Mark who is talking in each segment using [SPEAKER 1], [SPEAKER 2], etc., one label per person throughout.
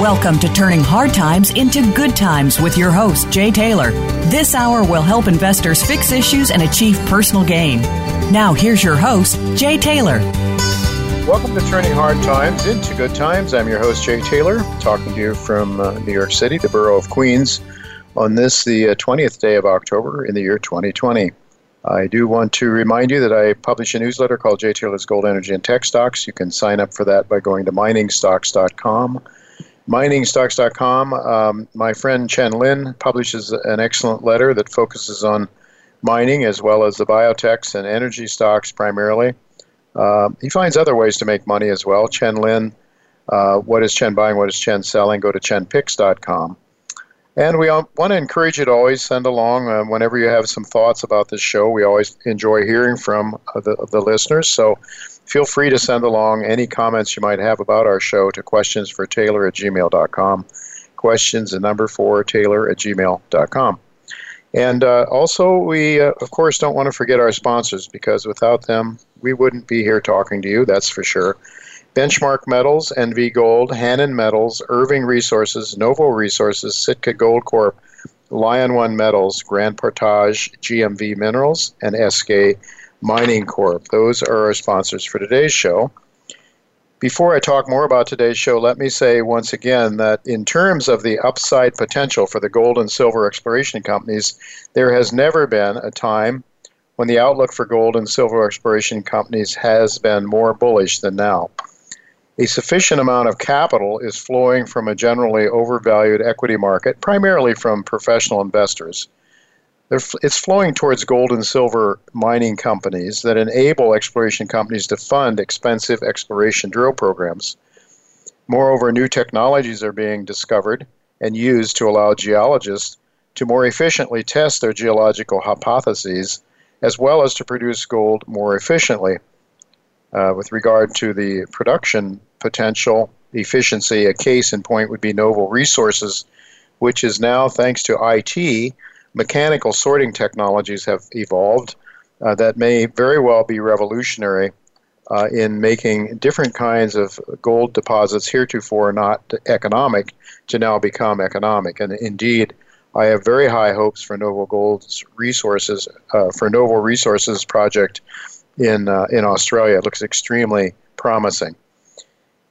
[SPEAKER 1] Welcome to Turning Hard Times into Good Times with your host, Jay Taylor. This hour will help investors fix issues and achieve personal gain. Now, here's your host, Jay Taylor.
[SPEAKER 2] Welcome to Turning Hard Times into Good Times. I'm your host, Jay Taylor, talking to you from uh, New York City, the borough of Queens, on this, the uh, 20th day of October in the year 2020. I do want to remind you that I publish a newsletter called Jay Taylor's Gold, Energy, and Tech Stocks. You can sign up for that by going to miningstocks.com miningstocks.com. Um, my friend Chen Lin publishes an excellent letter that focuses on mining as well as the biotechs and energy stocks primarily. Uh, he finds other ways to make money as well. Chen Lin, uh, what is Chen buying, what is Chen selling? Go to chenpicks.com. And we want to encourage you to always send along uh, whenever you have some thoughts about this show. We always enjoy hearing from uh, the, the listeners. So feel free to send along any comments you might have about our show to questions for Taylor at gmail.com. Questions, the number for Taylor at gmail.com. And uh, also, we, uh, of course, don't want to forget our sponsors because without them, we wouldn't be here talking to you, that's for sure. Benchmark Metals, NV Gold, Hannan Metals, Irving Resources, Novo Resources, Sitka Gold Corp, Lion One Metals, Grand Portage, GMV Minerals, and SK Mining Corp. Those are our sponsors for today's show. Before I talk more about today's show, let me say once again that in terms of the upside potential for the gold and silver exploration companies, there has never been a time when the outlook for gold and silver exploration companies has been more bullish than now. A sufficient amount of capital is flowing from a generally overvalued equity market, primarily from professional investors it's flowing towards gold and silver mining companies that enable exploration companies to fund expensive exploration drill programs. Moreover, new technologies are being discovered and used to allow geologists to more efficiently test their geological hypotheses as well as to produce gold more efficiently. Uh, with regard to the production potential, efficiency, a case in point would be Novo Resources, which is now, thanks to IT, mechanical sorting technologies have evolved uh, that may very well be revolutionary uh, in making different kinds of gold deposits heretofore not economic to now become economic. And indeed, I have very high hopes for Novo Gold's resources, uh, for Novo Resources project in, uh, in Australia. It looks extremely promising.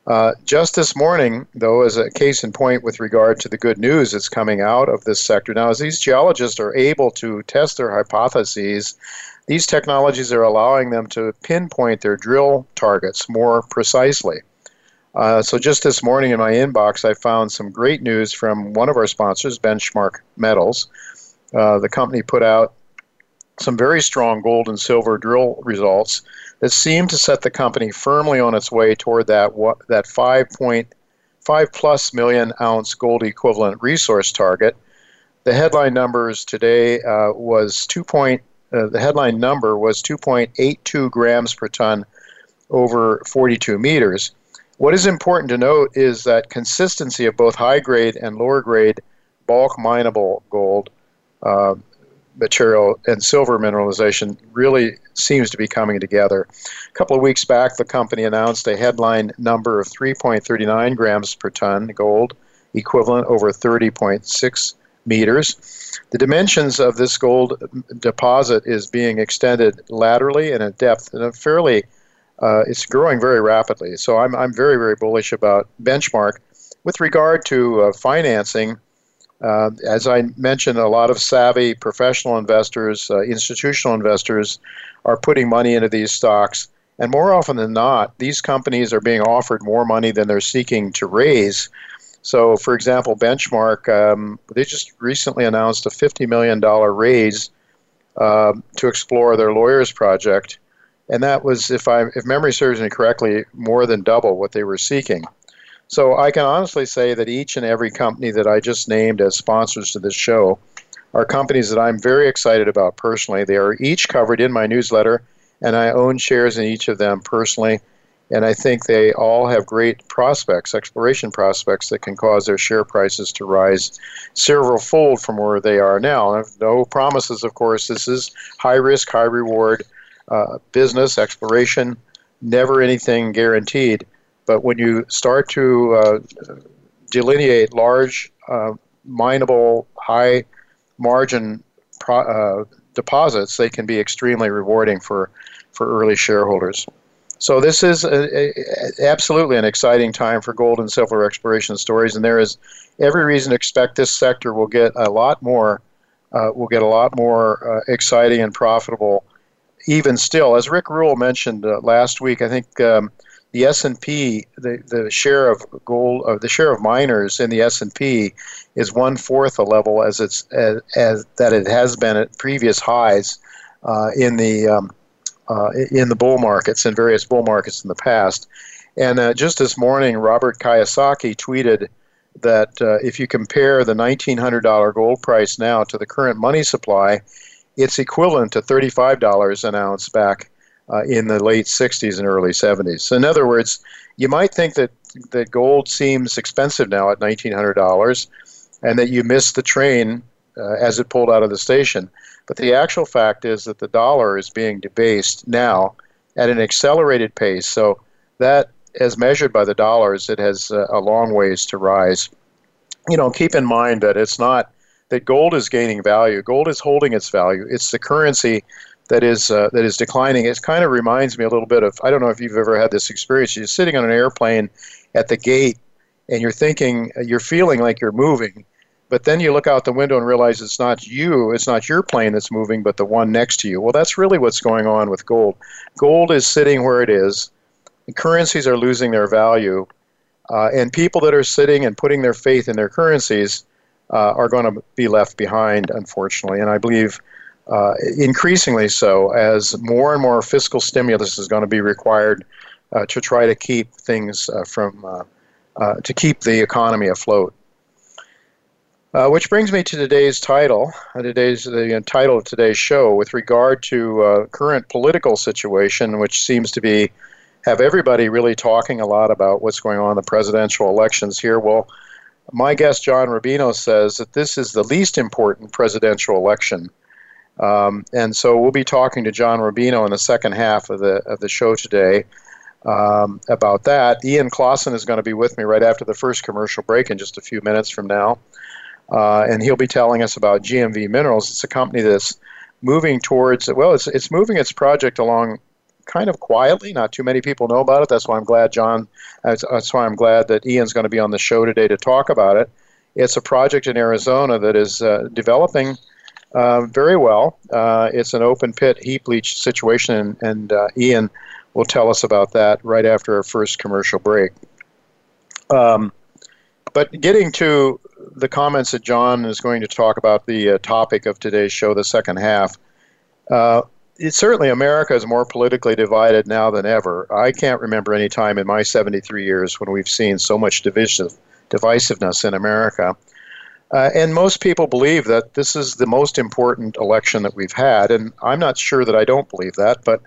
[SPEAKER 2] Uh, just this morning, though, as a case in point with regard to the good news that's coming out of this sector, now as these geologists are able to test their hypotheses, these technologies are allowing them to pinpoint their drill targets more precisely. Uh, so just this morning in my inbox, I found some great news from one of our sponsors, Benchmark Metals. Uh, the company put out some very strong gold and silver drill results that seemed to set the company firmly on its way toward that that 5.5 plus million ounce gold equivalent resource target. The headline numbers today uh, was 2. Point, uh, the headline number was 2.82 grams per ton over 42 meters. What is important to note is that consistency of both high grade and lower grade bulk mineable gold uh, material and silver mineralization really seems to be coming together. A couple of weeks back, the company announced a headline number of 3.39 grams per ton gold, equivalent over 30.6 meters. The dimensions of this gold deposit is being extended laterally and in depth in a fairly, uh, it's growing very rapidly. So I'm, I'm very, very bullish about benchmark. With regard to uh, financing, uh, as I mentioned, a lot of savvy professional investors, uh, institutional investors, are putting money into these stocks. And more often than not, these companies are being offered more money than they're seeking to raise. So, for example, Benchmark, um, they just recently announced a $50 million raise uh, to explore their lawyers project. And that was, if, I, if memory serves me correctly, more than double what they were seeking. So I can honestly say that each and every company that I just named as sponsors to this show are companies that I'm very excited about personally. They are each covered in my newsletter, and I own shares in each of them personally. And I think they all have great prospects, exploration prospects that can cause their share prices to rise several fold from where they are now. No promises, of course. This is high risk, high reward uh, business, exploration, never anything guaranteed. But when you start to uh, delineate large, uh, mineable, high margin pro- uh, deposits, they can be extremely rewarding for, for early shareholders. So this is a, a, absolutely an exciting time for gold and silver exploration stories, and there is every reason to expect this sector will get a lot more, uh, will get a lot more uh, exciting and profitable, even still. As Rick Rule mentioned uh, last week, I think um, the S&P, the, the share of gold, uh, the share of miners in the S&P is one fourth the level as it's as, as that it has been at previous highs uh, in the um, uh, in the bull markets in various bull markets in the past. And uh, just this morning, Robert Kiyosaki tweeted that uh, if you compare the $1,900 gold price now to the current money supply, it's equivalent to $35 an ounce back uh, in the late 60s and early 70s. So in other words, you might think that, that gold seems expensive now at $1,900 and that you missed the train uh, as it pulled out of the station. But the actual fact is that the dollar is being debased now at an accelerated pace. So that, as measured by the dollars, it has uh, a long ways to rise. You know, keep in mind that it's not that gold is gaining value. Gold is holding its value. It's the currency that is uh, that is declining. It kind of reminds me a little bit of I don't know if you've ever had this experience. You're sitting on an airplane at the gate, and you're thinking you're feeling like you're moving, but then you look out the window and realize it's not you, it's not your plane that's moving, but the one next to you. Well, that's really what's going on with gold. Gold is sitting where it is. Currencies are losing their value, uh, and people that are sitting and putting their faith in their currencies uh, are going to be left behind, unfortunately. And I believe uh, increasingly so as more and more fiscal stimulus is going to be required uh, to try to keep things uh, from uh, uh, to keep the economy afloat. which brings me to today's title, today's the title of today's show, with regard to current political situation, which seems to be have everybody really talking a lot about what's going on in the presidential elections here. Well, my guest John Rubino says that this is the least important presidential election um, and so we'll be talking to John Rubino in the second half of the of the show today um, about that. Ian Klassen is going to be with me right after the first commercial break in just a few minutes from now, uh, and he'll be telling us about GMV Minerals. It's a company that's moving towards well, it's it's moving its project along kind of quietly. Not too many people know about it. That's why I'm glad John. That's, why I'm glad that Ian's going to be on the show today to talk about it. It's a project in Arizona that is uh, developing uh, very well. Uh, it's an open pit heap leach situation, and, and uh, Ian will tell us about that right after our first commercial break. Um, but getting to the comments that John is going to talk about the uh, topic of today's show, the second half. Uh, it's certainly America is more politically divided now than ever. I can't remember any time in my 73 years when we've seen so much divisive, divisiveness in America. Uh, and most people believe that this is the most important election that we've had. And I'm not sure that I don't believe that, but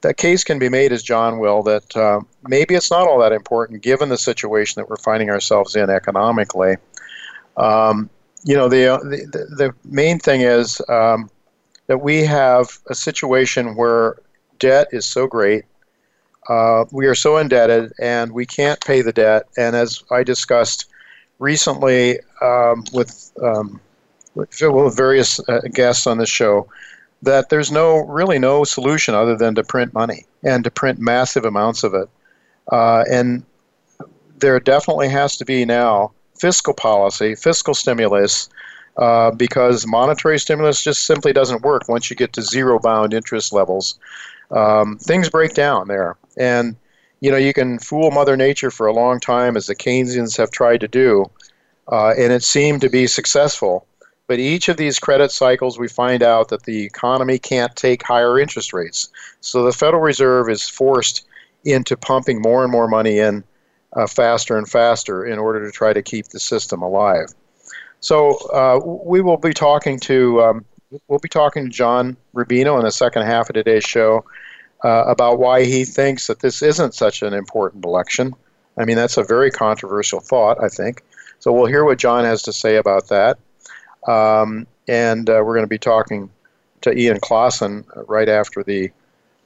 [SPEAKER 2] that case can be made, as John will, that uh, maybe it's not all that important given the situation that we're finding ourselves in economically. Um, you know, the, uh, the, the main thing is um, that we have a situation where debt is so great. Uh, we are so indebted and we can't pay the debt. And as I discussed, recently um, with, um, with, various uh, guests on the show that there's no really no solution other than to print money and to print massive amounts of it. Uh, and there definitely has to be now fiscal policy, fiscal stimulus uh, because monetary stimulus just simply doesn't work once you get to zero bound interest levels. Um, things break down there. And, you know, you can fool Mother Nature for a long time, as the Keynesians have tried to do, uh, and it seemed to be successful. But each of these credit cycles, we find out that the economy can't take higher interest rates. So the Federal Reserve is forced into pumping more and more money in uh, faster and faster in order to try to keep the system alive. So uh, we will be talking to um, we'll be talking to John Rubino in the second half of today's show uh, about why he thinks that this isn't such an important election. I mean, that's a very controversial thought, I think. So we'll hear what John has to say about that. Um, and uh, we're going to be talking to Ian Klassen right after the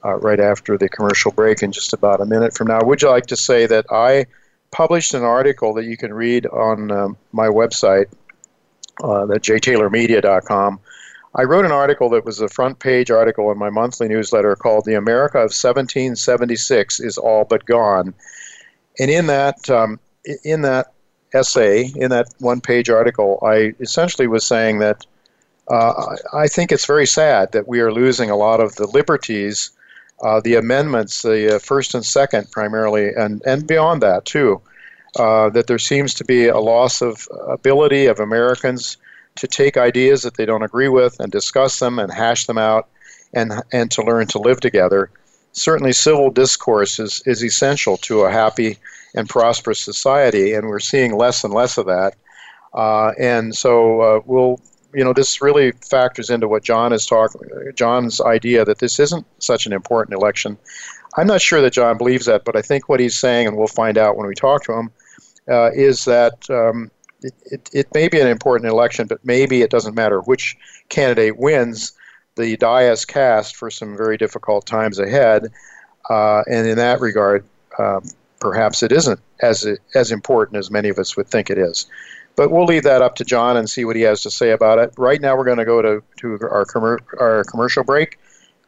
[SPEAKER 2] uh, right after the commercial break in just about a minute from now. Would you like to say that I published an article that you can read on um, my website, uh, at jtaylormedia.com. I wrote an article that was a front page article in my monthly newsletter called "The America of 1776 is All But Gone," and in that um, in that essay, in that one page article, I essentially was saying that uh, I think it's very sad that we are losing a lot of the liberties, uh, the amendments, the uh, first and second primarily, and, and beyond that too. Uh, that there seems to be a loss of ability of Americans to take ideas that they don't agree with and discuss them and hash them out and, and to learn to live together. Certainly, civil discourse is, is essential to a happy and prosperous society, and we're seeing less and less of that. Uh, and so uh, we'll, you know, this really factors into what John is talking. John's idea that this isn't such an important election. I'm not sure that John believes that, but I think what he's saying, and we'll find out when we talk to him, uh, is that um, it, it, may be an important election, but maybe it doesn't matter which candidate wins. The die is cast for some very difficult times ahead, uh, and in that regard, um, perhaps it isn't as as important as many of us would think it is. But we'll leave that up to John and see what he has to say about it. Right now, we're going to go to, to our, commer- our commercial break.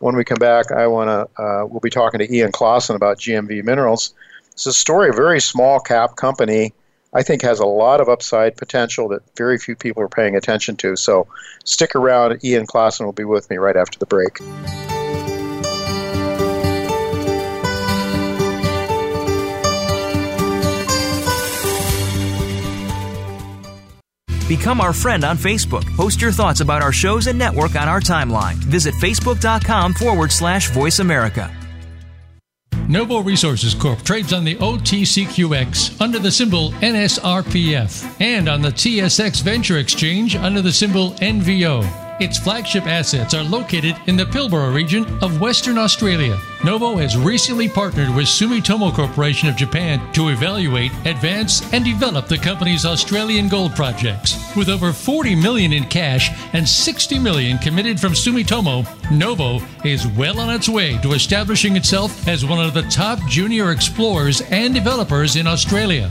[SPEAKER 2] When we come back, I want to uh, we'll be talking to Ian Klassen about GMV Minerals. It's a story of a very small cap company. I think has a lot of upside potential that very few people are paying attention to. So stick around. Ian Klassen will be with me right after the break.
[SPEAKER 3] Become our friend on Facebook. Post your thoughts about our shows and network on our timeline. Visit facebook.com forward slash voice America.
[SPEAKER 4] Novo Resources Corp trades on the OTCQX under the symbol NSRPF and on the TSX Venture Exchange under the symbol NVO. Its flagship assets are located in the Pilbara region of Western Australia. Novo has recently partnered with Sumitomo Corporation of Japan to evaluate, advance, and develop the company's Australian gold projects. With over 40 million in cash and 60 million committed from Sumitomo, Novo is well on its way to establishing itself as one of the top junior explorers and developers in Australia.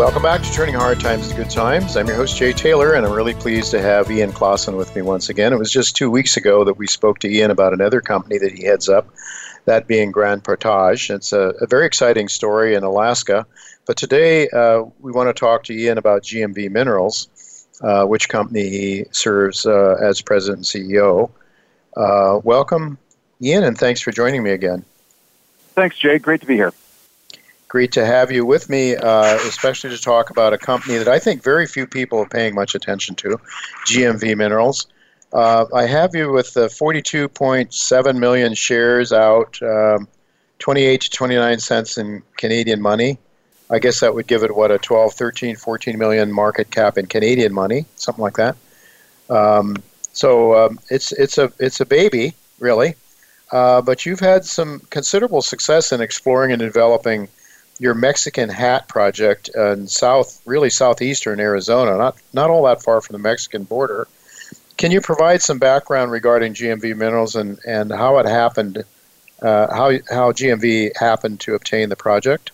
[SPEAKER 2] Welcome back to Turning Hard Times to Good Times. I'm your host, Jay Taylor, and I'm really pleased to have Ian Klassen with me once again. It was just two weeks ago that we spoke to Ian about another company that he heads up, that being Grand Portage. It's a, a very exciting story in Alaska. But today uh, we want to talk to Ian about GMV Minerals, uh, which company he serves uh, as president and CEO. Uh, welcome, Ian, and thanks for joining me again.
[SPEAKER 5] Thanks, Jay. Great to be here.
[SPEAKER 2] Great to have you with me, uh, especially to talk about a company that I think very few people are paying much attention to, GMV Minerals. Uh, I have you with the 42.7 million shares out, um, 28 to 29 cents in Canadian money. I guess that would give it what a 12, 13, 14 million market cap in Canadian money, something like that. Um, so um, it's it's a it's a baby, really. Uh, but you've had some considerable success in exploring and developing your Mexican Hat project in south, really southeastern Arizona, not not all that far from the Mexican border. Can you provide some background regarding GMV Minerals and, and how it happened, uh, how how GMV happened to obtain the project?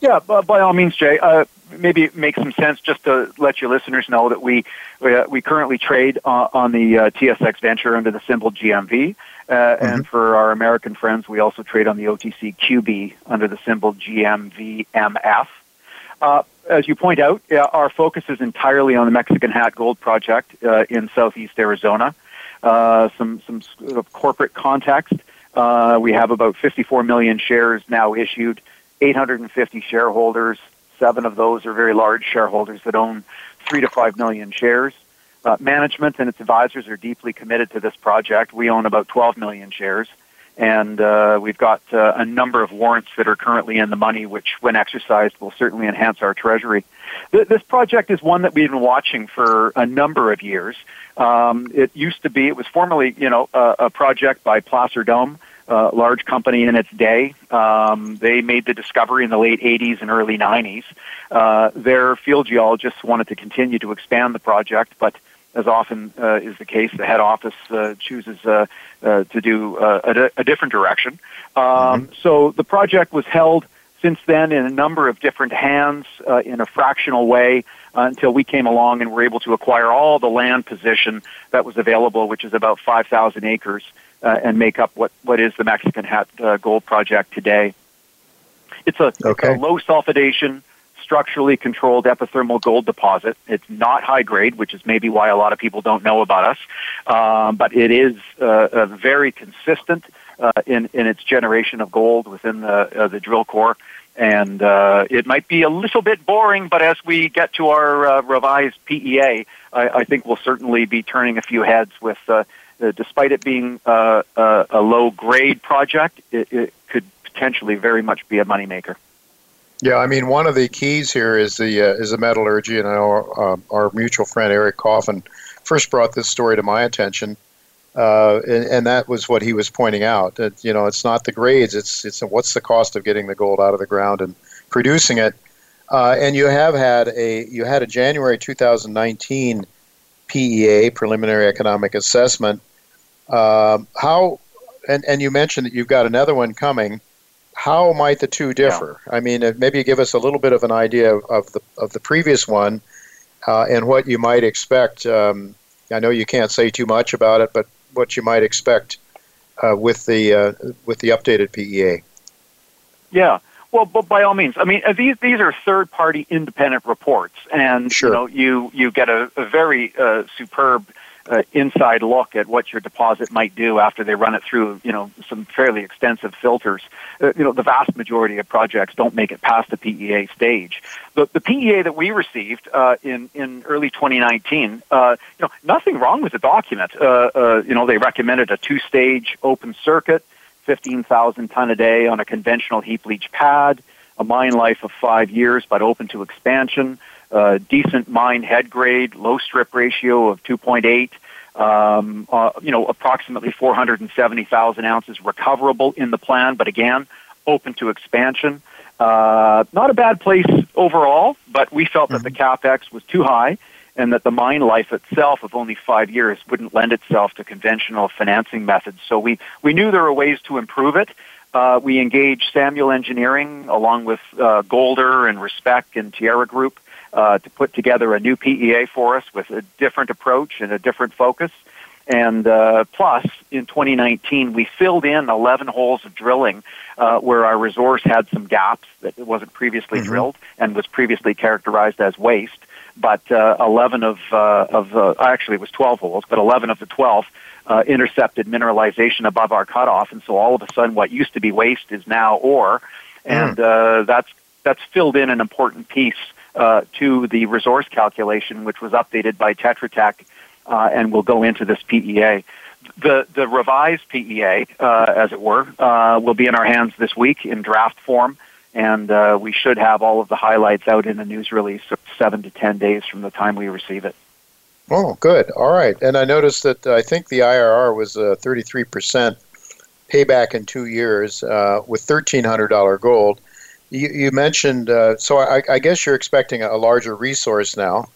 [SPEAKER 5] Yeah, by all means, Jay. Uh, maybe it makes some sense just to let your listeners know that we we, uh, we currently trade on, on the uh, TSX Venture under the symbol GMV, uh, mm-hmm. and for our American friends, we also trade on the OTC QB under the symbol GMVMF. Uh, as you point out, our focus is entirely on the Mexican Hat Gold Project uh, in southeast Arizona. some some sort of corporate context. we have about 54 million shares now issued 850 shareholders. Seven of those are very large shareholders that own three to five million shares. Uh, management and its advisors are deeply committed to this project. We own about 12 million shares, and uh, we've got uh, a number of warrants that are currently in the money, which, when exercised, will certainly enhance our treasury. Th- this project is one that we've been watching for a number of years. Um, it used to be, it was formerly, you know, a, a project by Placer Dome uh, large company in its day. Um, they made the discovery in the late 80s and early 90s. Uh, their field geologists wanted to continue to expand the project, but as often uh, is the case, the head office uh, chooses uh, uh, to do a, a, different direction. Um, mm-hmm. So the project was held since then in a number of different hands in a fractional way until we came along and were able to acquire all the land position that was available, which is about 5,000 acres uh, and make up what, what is the Mexican Hat uh, Gold Project today. It's a, okay. a low sulfidation, structurally controlled epithermal gold deposit. It's not high grade, which is maybe why a lot of people don't know about us, um, but it is uh, very consistent uh, in, in its generation of gold within the, uh, the drill core. And uh, it might be a little bit boring, but as we get to our revised PEA, I, I, think we'll certainly be turning a few heads with uh, despite it being uh, uh, a low grade project, it, it, could potentially very much be a moneymaker.
[SPEAKER 2] Yeah, I mean, one of the keys here is the uh, is the metallurgy, and I know uh, our mutual friend Eric Coffin first brought this story to my attention, uh, and, and, that was what he was pointing out. That you know, it's not the grades; it's it's what's the cost of getting the gold out of the ground and producing it. and you have had a you had a January 2019 PEA preliminary economic assessment um, how, and, and you mentioned that you've got another one coming. How might the two differ? Yeah. I mean, maybe give us a little bit of an idea of, of the of the previous one uh, and what you might expect. Um, I know you can't say too much about it, but what you might expect uh, with the uh, with the updated PEA.
[SPEAKER 5] Yeah. Well, but by all means, I mean uh, these these are third party independent reports, and
[SPEAKER 2] sure.
[SPEAKER 5] you know you you get a, a very uh, superb uh, inside look at what your deposit might do after they run it through, you know, some fairly extensive filters. Uh, you know, the vast majority of projects don't make it past the PEA stage. The, the PEA that we received uh, in in early 2019, uh, you know, nothing wrong with the document. Uh, uh, you know, they recommended a two-stage open circuit, 15,000 ton a day on a conventional heap leach pad, a mine life of five years, but open to expansion uh, decent mine head grade, low strip ratio of 2.8, um, uh, you know, approximately 470,000 ounces recoverable in the plan, but again, open to expansion. Uh, not a bad place overall, but we felt that the mm-hmm. capex was too high and that the mine life itself of only five years wouldn't lend itself to conventional financing methods. So we, we knew there were ways to improve it. Uh, we engaged Samuel Engineering along with uh, Golder and RESPEC and Tierra Group uh, to put together a new PEA for us with a different approach and a different focus. And uh, plus, in 2019, we filled in 11 holes of drilling uh, where our resource had some gaps that it wasn't previously mm-hmm. drilled and was previously characterized as waste. But uh, 11 of, uh, of uh, actually it was 12 holes, but 11 of the 12 uh, intercepted mineralization above our cutoff. And so all of a sudden, what used to be waste is now ore. And mm. uh, that's, that's filled in an important piece uh, to the resource calculation, which was updated by Tetra Tech uh, and will go into this PEA. The, the revised PEA, uh, as it were, uh, will be in our hands this week in draft form, and uh, we should have all of the highlights out in a news release seven to ten days from the time we receive it.
[SPEAKER 2] Oh, good. All right. And I noticed that uh, I think the IRR was uh, 33% payback in two years with $1,300 gold. You, you mentioned, uh, so I, I, guess you're expecting a larger resource now.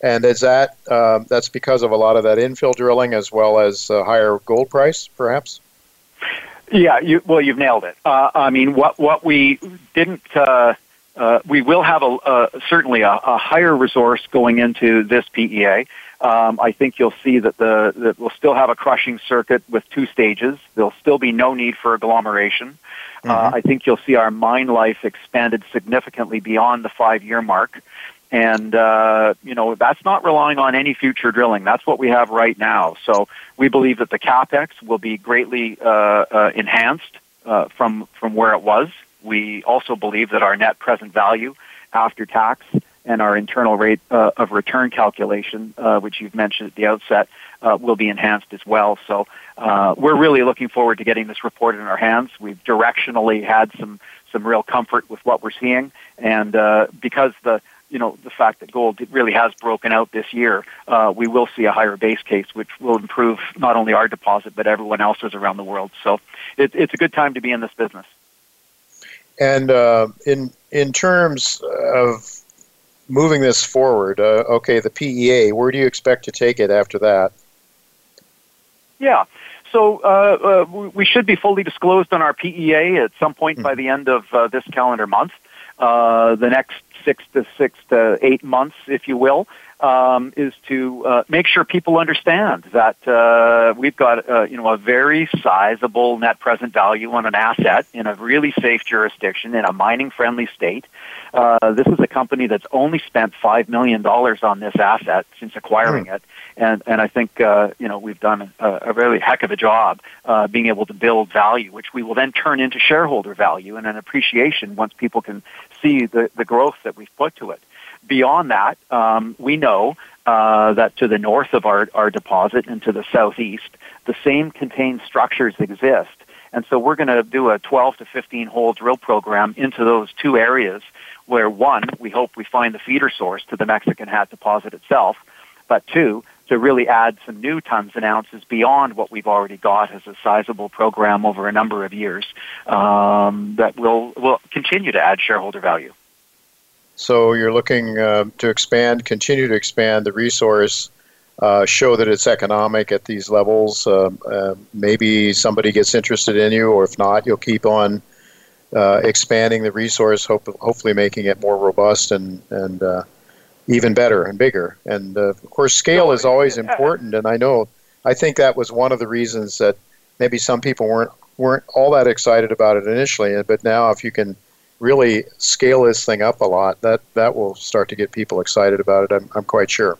[SPEAKER 2] And is that uh, that's because of a lot of that infill drilling as well as a higher gold price, perhaps?
[SPEAKER 5] Yeah, you, well, you've nailed it. Uh, I mean, what what we didn't, uh, uh, we will have a, a certainly a, a, higher resource going into this PEA. Um, I think you'll see that the that we'll still have a crushing circuit with two stages. There'll still be no need for agglomeration. Uh, mm-hmm. I think you'll see our mine life expanded significantly beyond the five year mark. And, uh, you know, that's not relying on any future drilling. That's what we have right now. So we believe that the CapEx will be greatly uh, uh, enhanced uh, from, from where it was. We also believe that our net present value after tax and our internal rate uh, of return calculation, uh, which you've mentioned at the outset, will be enhanced as well. So we're really looking forward to getting this report in our hands. We've directionally had some some real comfort with what we're seeing, and because the you know the fact that gold really has broken out this year, uh, we will see a higher base case, which will improve not only our deposit but everyone else's around the world. So it, it's a good time to be in this business.
[SPEAKER 2] And uh, in in terms of moving this forward, uh, okay, the PEA, where do you expect to take it after that?
[SPEAKER 5] Yeah. So uh, uh, we should be fully disclosed on our PEA at some point mm-hmm. by the end of uh, this calendar month. the next six to six to eight months, if you will, um, is to uh, make sure people understand that uh, we've got uh, you know a very sizable net present value on an asset in a really safe jurisdiction in a mining friendly state. Uh, this is a company that's only spent five million dollars on this asset since acquiring mm. it, and and I think uh, you know we've done a, a really heck of a job uh, being able to build value, which we will then turn into shareholder value and an appreciation once people can see the the growth that we've put to it. Beyond that, um, we know uh, that to the north of our, our deposit and to the southeast, the same contained structures exist. And so we're going to do a 12 to 15 hole drill program into those two areas where one, we hope we find the feeder source to the Mexican Hat deposit itself, but two, to really add some new tons and ounces beyond what we've already got as a sizable program over a number of years um, that will will continue to add shareholder value.
[SPEAKER 2] So you're looking uh, to expand, continue to expand the resource, uh, show that it's economic at these levels. Uh, uh maybe somebody gets interested in you, or if not, you'll keep on uh, expanding the resource, hope, hopefully making it more robust and and uh, even better and bigger. And of course, scale is always important. And I know, I think that was one of the reasons that maybe some people weren't weren't all that excited about it initially. But now, if you can really scale this thing up a lot, that that will start to get people excited about it. I'm, I'm quite sure.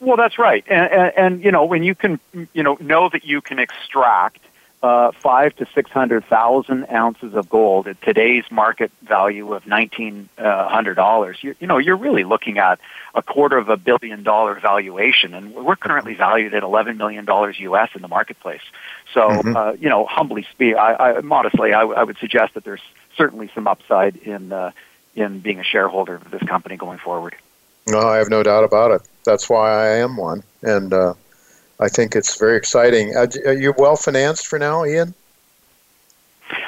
[SPEAKER 5] Well, that's right, and, and, and you know when you can you know know that you can extract uh, five to six hundred thousand ounces of gold at today's market value of nineteen uh, hundred dollars, you, you know you're really looking at a quarter of a billion dollar valuation, and we're currently valued at eleven million dollars U.S. in the marketplace. So, mm-hmm. uh, you know, humbly speak, I, I modestly, I, I would suggest that there's certainly some upside in uh, in being a shareholder of this company going forward.
[SPEAKER 2] No, I have no doubt about it. That's why I am one, and uh, I think it's very exciting. Uh, are you well financed for now, Ian?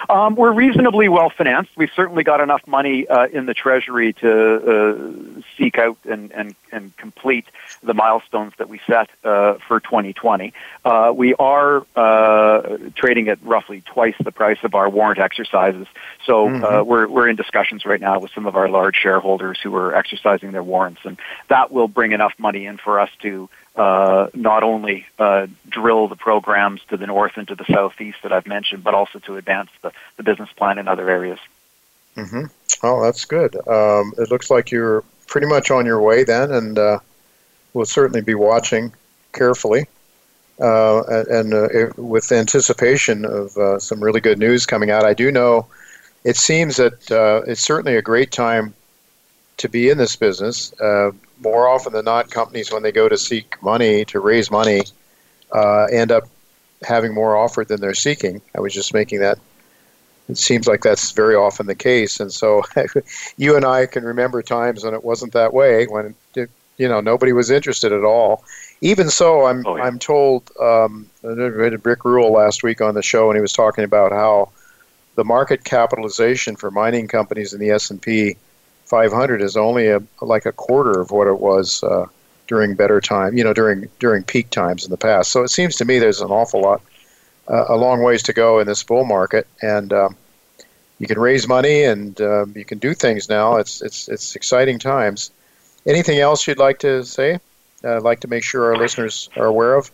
[SPEAKER 5] Um, we're reasonably well financed. We've certainly got enough money uh, in the treasury to uh, seek out and, and, and complete the milestones that we set uh, for 2020. Uh, we are uh, trading at roughly twice the price of our warrant exercises. So uh, mm-hmm. we're, we're in discussions right now with some of our large shareholders who are exercising their warrants, and that will bring enough money in for us to uh, not only uh, drill the programs to the north and to the southeast that I've mentioned, but also to advance the, the business plan in other areas.
[SPEAKER 2] Mm-hmm. Oh, that's good. Um, it looks like you're pretty much on your way then, and uh, we'll certainly be watching carefully uh, and uh, with anticipation of uh, some really good news coming out. I do know it seems that it's certainly a great time to be in this business more often than not, companies when they go to seek money to raise money uh, end up having more offered than they're seeking. I was just making that it seems like that's very often the case. And so you and I can remember times when it wasn't that way, when it, you know nobody was interested at all. Even so, I'm oh, yeah. I'm told um, I read Rick Rule last week on the show, and he was talking about how the market capitalization for mining companies in the S and P 500 is only a, like a quarter of what it was uh, during better time, you know, during during peak times in the past. So it seems to me there's an awful lot uh, a long ways to go in this bull market, and um, you can raise money and um, you can do things now. It's it's it's exciting times. Anything else you'd like to say? Uh, I'd like to make sure our listeners are aware of.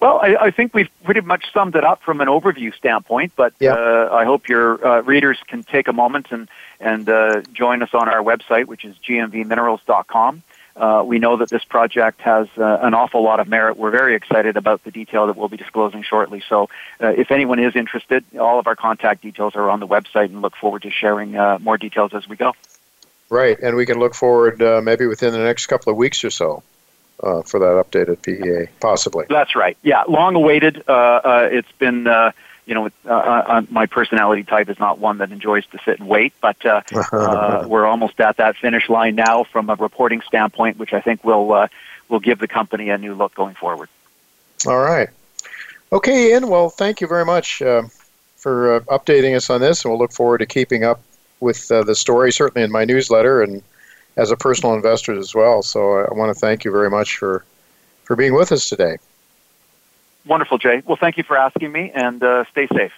[SPEAKER 5] Well, I, I, think we've pretty much summed it up from an overview standpoint, but uh, I hope your uh, readers can take a moment and, and uh, join us on our website, which is gmvminerals.com. Uh, we know that this project has uh, an awful lot of merit. We're very excited about the detail that we'll be disclosing shortly. So, uh, if anyone is interested, all of our contact details are on the website, and look forward to sharing uh, more details as we go.
[SPEAKER 2] Right, and we can look forward uh, maybe within the next couple of weeks or so. Uh, for that updated PEA, possibly.
[SPEAKER 5] That's right. Yeah, long awaited. it's been you know, uh, uh, my personality type is not one that enjoys to sit and wait, but uh, uh, we're almost at that finish line now from a reporting standpoint, which I think will uh, will give the company a new look going forward.
[SPEAKER 2] All right. Okay, Ian. Well, thank you very much uh, for uh, updating us on this, and we'll look forward to keeping up with uh, the story, certainly in my newsletter and as a personal investor as well. So I want to thank you very much for for being with us today.
[SPEAKER 5] Wonderful, Jay. Well, thank you for asking me, and uh, stay safe.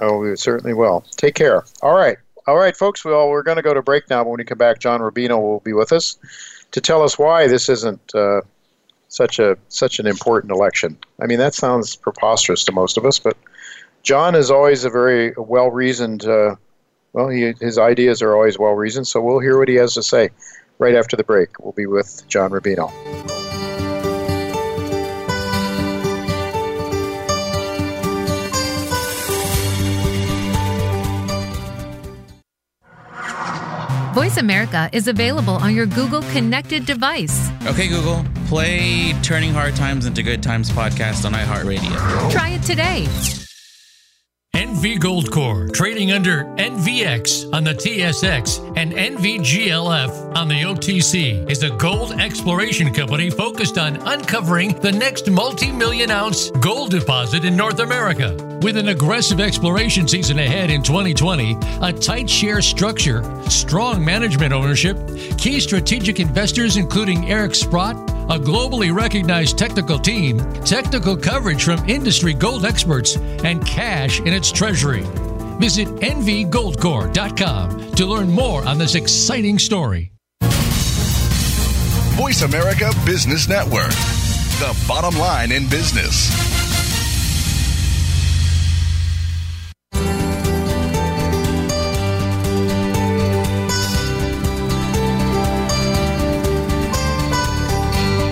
[SPEAKER 2] Oh, we certainly will. Take care. All right. All right, folks. Well, we're going to go to break now. But when we come back, John Rubino will be with us to tell us why this isn't uh, such a such an important election. I mean, that sounds preposterous to most of us, but John is always a very well reasoned. Uh, well, he, his ideas are always well reasoned. So we'll hear what he has to say right after the break. We'll be with John Rubino.
[SPEAKER 6] Voice America is available on your Google connected device.
[SPEAKER 7] Okay, Google, play Turning Hard Times into Good Times podcast on iHeartRadio.
[SPEAKER 6] Try it today.
[SPEAKER 4] NV Goldcorp, trading under NVX on the TSX and NVGLF on the OTC, is a gold exploration company focused on uncovering the next multi million ounce gold deposit in North America. With an aggressive exploration season ahead in 2020, a tight share structure, strong management ownership, key strategic investors including Eric Sprott, a globally recognized technical team, technical coverage from industry gold experts, and cash in its treasury. Visit nvgoldcorp.com to learn more on this exciting story.
[SPEAKER 8] Voice America Business Network, the bottom line in business.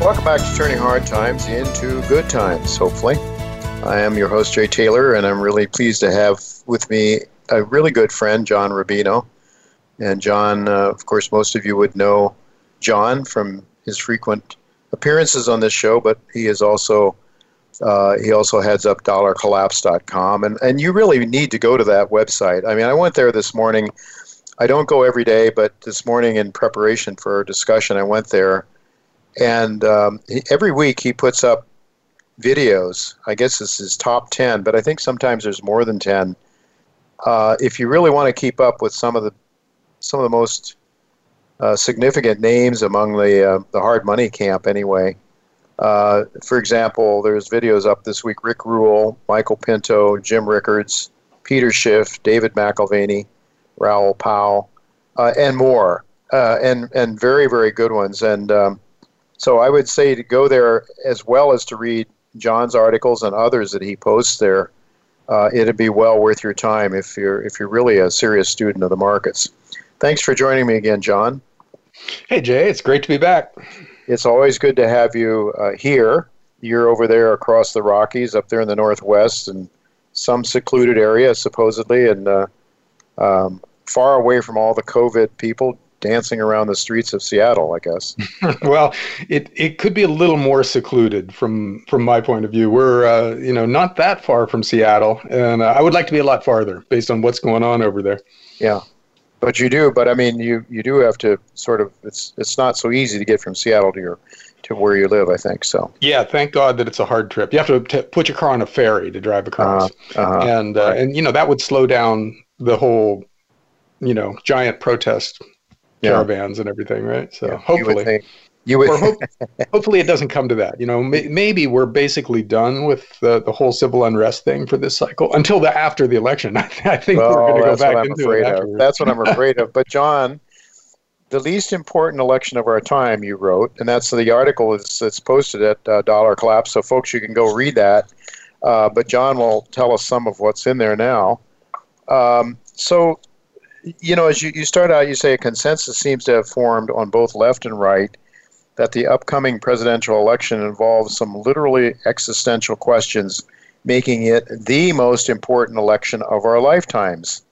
[SPEAKER 2] Welcome back to Turning Hard Times into Good Times, hopefully. I am your host, Jay Taylor, and I'm really pleased to have with me a really good friend, John Rubino. And John, uh, of course, most of you would know John from his frequent appearances on this show, but he is also uh, he also heads up dollarcollapse.com. And, and you really need to go to that website. I mean, I went there this morning. I don't go every day, but this morning in preparation for our discussion, I went there and um, he, every week he puts up videos. I guess this is top 10, but I think sometimes there's more than 10. Uh, if you really want to keep up with some of the some of the most uh, significant names among the uh, the hard money camp, anyway. Uh, for example, there's videos up this week: Rick Rule, Michael Pento, Jim Rickards, Peter Schiff, David McAlvany, Raoul Pal, uh, and more, uh, and and very very good ones. And um, so I would say to go there as well as to read John's articles and others that he posts there. uh, it'd be well worth your time if you're if you're really a serious student of the markets. Thanks for joining me again, John.
[SPEAKER 9] Hey Jay, it's great to be back.
[SPEAKER 2] It's always good to have you uh, here. You're over there across the Rockies, up there in the Northwest, and some secluded area, supposedly, and uh, um, far away from all the COVID people dancing around the streets of Seattle, I guess.
[SPEAKER 9] well, it, it could be a little more secluded from from my point of view. We're uh, you know not that far from Seattle, and uh, I would like to be a lot farther based on what's going on over there.
[SPEAKER 2] Yeah, but you do. But I mean, you you do have to sort of. It's it's not so easy to get from Seattle to your to where you live. I think so.
[SPEAKER 9] Yeah, thank God that it's a hard trip. You have to t- put your car on a ferry to drive across, uh, uh-huh. and uh, and you know that would slow down the whole you know giant protest caravans and everything, right? So yeah, hopefully, you would, hope, hopefully it doesn't come to that. You know, may, maybe we're basically done with the, the whole civil unrest thing for this cycle until the after the election. I think well, we're going to go back into it.
[SPEAKER 2] Of. That's what I'm afraid of. But John, the least important election of our time, you wrote, and that's the article that's, that's posted at uh, Dollar Collapse. So folks, you can go read that. Uh, but John will tell us some of what's in there now. Um, so you know, as you, you start out, you say a consensus seems to have formed on both left and right that the upcoming presidential election involves some literally existential questions, making it the most important election of our lifetimes.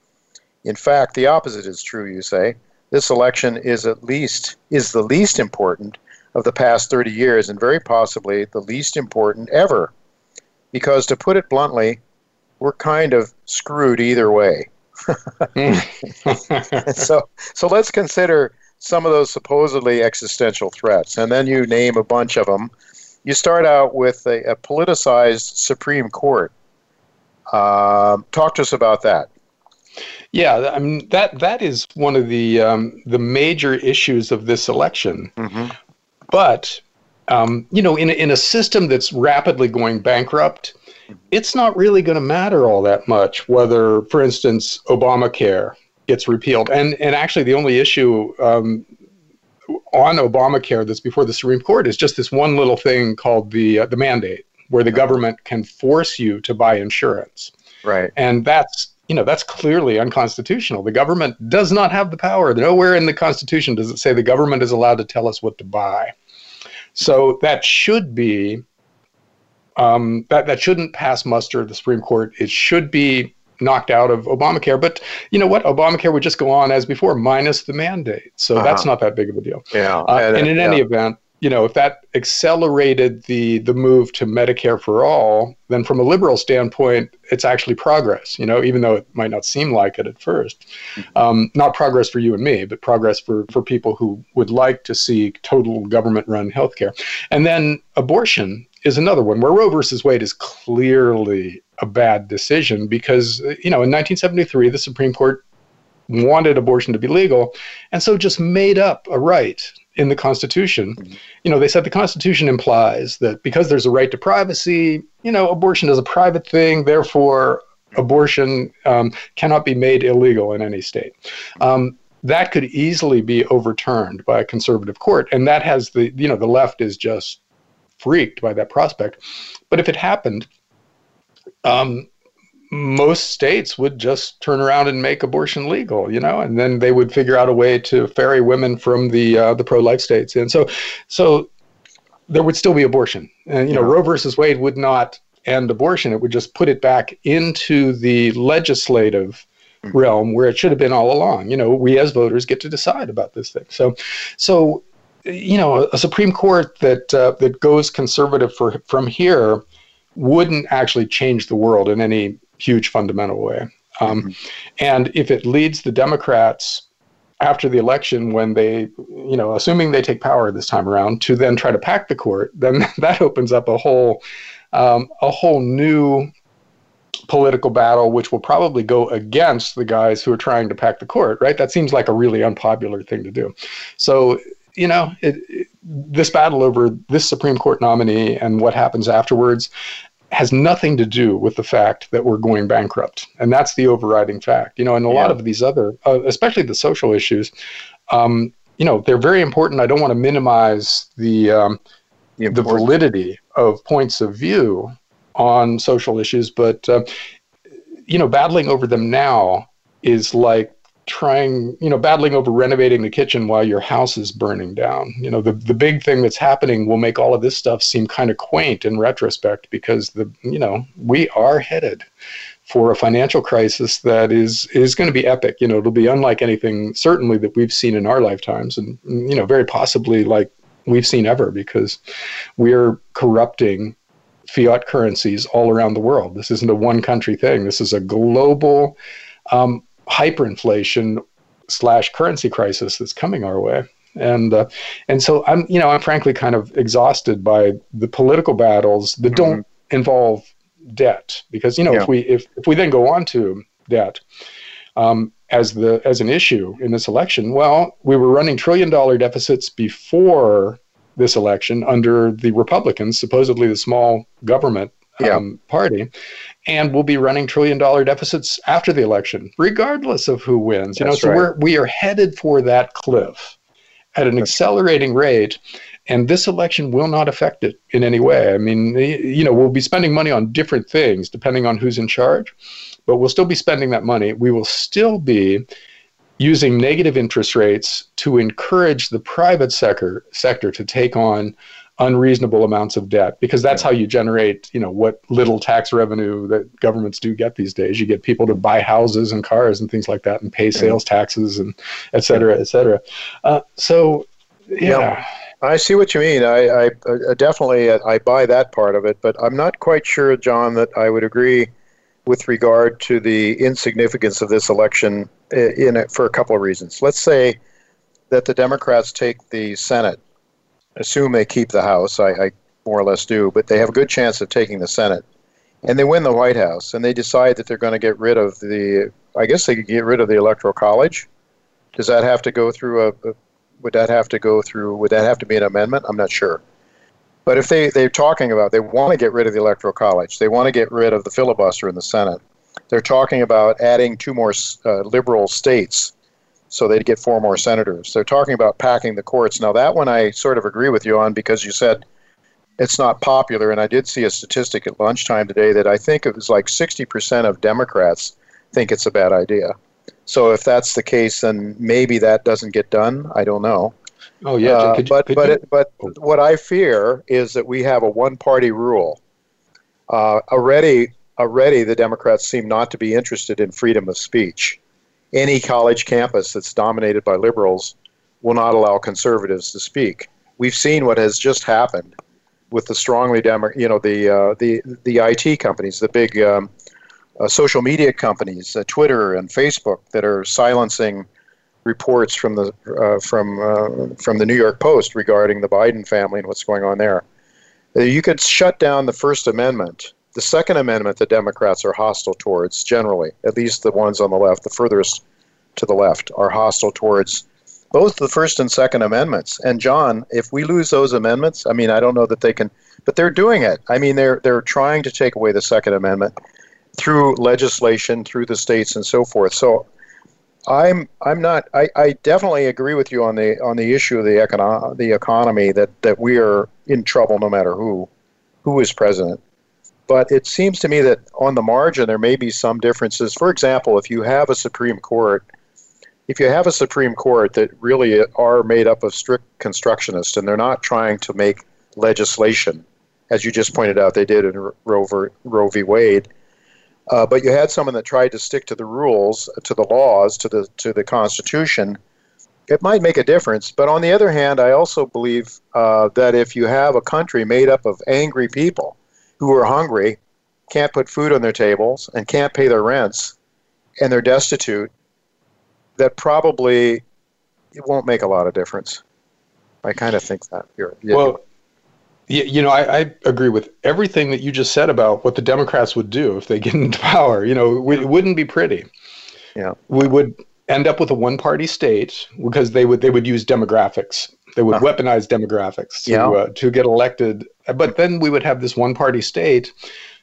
[SPEAKER 2] In fact, the opposite is true, you say. This election is at least is the least important of the past 30 years and very possibly the least important ever. Because to put it bluntly, we're kind of screwed either way. so, so let's consider some of those supposedly existential threats, and then you name a bunch of them. You start out with a, a politicized Supreme Court. Uh, talk to us about that.
[SPEAKER 9] Yeah, I mean that that is one of the um, the major issues of this election. Mm-hmm. But um, you know, in in a system that's rapidly going bankrupt, it's not really going to matter all that much whether, for instance, Obamacare gets repealed. And and actually, the only issue um, on Obamacare that's before the Supreme Court is just this one little thing called the uh, the mandate, where the government can force you to buy insurance.
[SPEAKER 2] Right.
[SPEAKER 9] And that's you know that's clearly unconstitutional. The government does not have the power. Nowhere in the Constitution does it say the government is allowed to tell us what to buy. So that should be um, that that shouldn't pass muster of the Supreme Court. It should be knocked out of Obamacare. But you know what? Obamacare would just go on as before, minus the mandate. So uh-huh. that's not that big of a deal.
[SPEAKER 2] Yeah.
[SPEAKER 9] Uh, and, and, in yeah. any event, you know, if that accelerated the the move to Medicare for all, then from a liberal standpoint, it's actually progress. You know, even though it might not seem like it at 1st mm-hmm. um, not progress for you and me, but progress for for people who would like to see total government-run healthcare. And then abortion is another one where Roe versus Wade is clearly a bad decision because, you know, in 1973, the Supreme Court wanted abortion to be legal and so just made up a right in the Constitution. Mm-hmm. You know, they said the Constitution implies that because there's a right to privacy, you know, abortion is a private thing, therefore, abortion um, cannot be made illegal in any state. Um, that could easily be overturned by a conservative court, and that has the you know the left is just freaked by that prospect. But if it happened, um, most states would just turn around and make abortion legal, you know, and then they would figure out a way to ferry women from the uh, the pro-life states. And so, so there would still be abortion. And you know, Roe versus Wade would not end abortion; it would just put it back into the legislative mm-hmm. realm where it should have been all along. You know, we as voters get to decide about this thing. So, so you know, a Supreme Court that uh, that goes conservative for, from here wouldn't actually change the world in any huge fundamental way. Um, mm-hmm. And if it leads the Democrats after the election, when they, you know, assuming they take power this time around, to then try to pack the court, then that opens up a whole um, a whole new political battle, which will probably go against the guys who are trying to pack the court, right? That seems like a really unpopular thing to do. So you know, it, it, this battle over this Supreme Court nominee and what happens afterwards has nothing to do with the fact that we're going bankrupt, and that's the overriding fact. You know, and a yeah. lot of these other, uh, especially the social issues, um, you know, they're very important. I don't want to minimize the um, the, the validity of points of view on social issues, but uh, you know, battling over them now is like trying, you know, battling over renovating the kitchen while your house is burning down. You know, the, the big thing that's happening will make all of this stuff seem kind of quaint in retrospect because the, you know, we are headed for a financial crisis that is is going to be epic. You know, it'll be unlike anything certainly that we've seen in our lifetimes, and you know, very possibly like we've seen ever because we're corrupting fiat currencies all around the world. This isn't a one country thing. This is a global um, hyperinflation slash currency crisis that's coming our way. And uh, and so I'm you know I'm frankly kind of exhausted by the political battles that mm-hmm. don't involve debt because you know yeah. if we if, if we then go on to debt um, as the as an issue in this election, well, we were running trillion dollar deficits before this election under the Republicans, supposedly the small government yeah. um, party, and we'll be running trillion dollar deficits after the election, regardless of who wins. You That's know, so right. we're we are headed for that cliff at an accelerating rate. And this election will not affect it in any way. I mean, you know, we'll be spending money on different things depending on who's in charge, but we'll still be spending that money. We will still be using negative interest rates to encourage the private sector sector to take on unreasonable amounts of debt because that's how you generate you know what little tax revenue that governments do get these days you get people to buy houses and cars and things like that and pay sales taxes and et cetera et cetera uh, so yeah.
[SPEAKER 2] I see what you mean. I, I uh, definitely uh, I buy that part of it, but I'm not quite sure, John, that I would agree with regard to the insignificance of this election uh, in it for a couple of reasons. Let's say that the Democrats take the Senate, assume they keep the House. I, I more or less do, but they have a good chance of taking the Senate, and they win the White House, and they decide that they're going to get rid of the. I guess they could get rid of the Electoral College. Does that have to go through a, would that have to go through? Would that have to be an amendment? I'm not sure. But if they, they're talking about, they want to get rid of the Electoral College, they want to get rid of the filibuster in the Senate. They're talking about adding two more uh, liberal states so they'd get four more senators. They're talking about packing the courts. Now, that one I sort of agree with you on because you said it's not popular. And I did see a statistic at lunchtime today that I think it was like 60% of Democrats think it's a bad idea. So if that's the case, then maybe that doesn't get done. I don't know.
[SPEAKER 9] Oh yeah, uh,
[SPEAKER 2] could, but but it, but what I fear is that we have a one-party rule. Uh, already, already, the Democrats seem not to be interested in freedom of speech. Any college campus that's dominated by liberals will not allow conservatives to speak. We've seen what has just happened with the strongly demo, you know, the uh, the the IT companies, the big um, uh, social media companies, uh, Twitter and Facebook, that are silencing reports from the uh, from uh, from the New York Post regarding the Biden family and what's going on there. Uh, you could shut down the First Amendment. The Second Amendment, the Democrats are hostile towards generally, at least the ones on the left, the furthest to the left, are hostile towards both the First and Second Amendments. And John, if we lose those amendments, I mean, I don't know that they can, but they're doing it. I mean, they're they're trying to take away the Second Amendment through legislation, through the states, and so forth. So I'm I'm not I, I definitely agree with you on the on the issue of the econo- the economy that, that we are in trouble no matter who who is president. But it seems to me that on the margin there may be some differences. For example, if you have a Supreme Court if you have a Supreme Court that really are made up of strict constructionists and they're not trying to make legislation, as you just pointed out, they did in Roe, v. Wade, uh, but you had someone that tried to stick to the rules, to the laws, to the to the Constitution. It might make a difference. But on the other hand, I also believe uh, that if you have a country made up of angry people who are hungry, can't put food on their tables, and can't pay their rents, and they're destitute, that probably it won't make a lot of difference. I kind of think that.
[SPEAKER 9] You're, yeah. Well, you, you know, I, I, agree with everything that you just said about what the Democrats would do if they get into power. You know, it, it wouldn't be pretty.
[SPEAKER 2] Yeah,
[SPEAKER 9] we would end up with a one-party state because they would they would use demographics. They would weaponize demographics to yeah. uh, to get elected. But then we would have this one-party state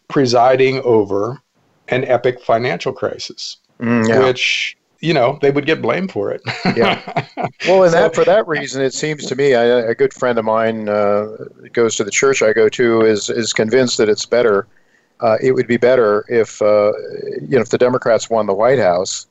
[SPEAKER 9] presiding over an epic financial crisis, mm, yeah. which you know they would get blamed for it.
[SPEAKER 2] yeah. Well, and so, that for that reason, it seems to me, I, a good friend of mine uh, goes to the church I go to is is convinced that it's better uh, it would be better if uh, you know if the Democrats won the White House,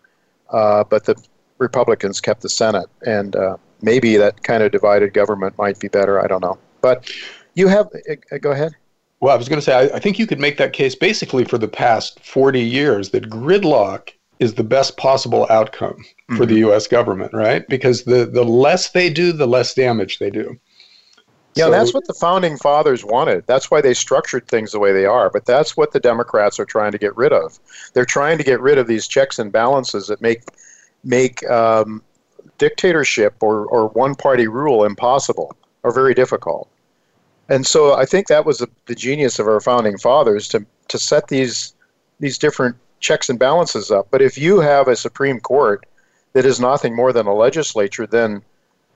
[SPEAKER 2] uh, but the Republicans kept the Senate, and uh, maybe that kind of divided government might be better. I don't know, but you have uh, go ahead.
[SPEAKER 9] Well, I was going to say, I, I, think you could make that case basically for the past 40 years that gridlock is the best possible outcome mm-hmm. for the mm-hmm. U.S. government, right? Because the, the less they do, the less damage they do.
[SPEAKER 2] Yeah, so, that's what the founding fathers wanted. That's why they structured things the way they are. But that's what the Democrats are trying to get rid of. They're trying to get rid of these checks and balances that make make um, dictatorship or, or one party rule impossible or very difficult. And so I think that was the, the genius of our founding fathers to, to set these these different checks and balances up. But if you have a Supreme Court that is nothing more than a legislature, then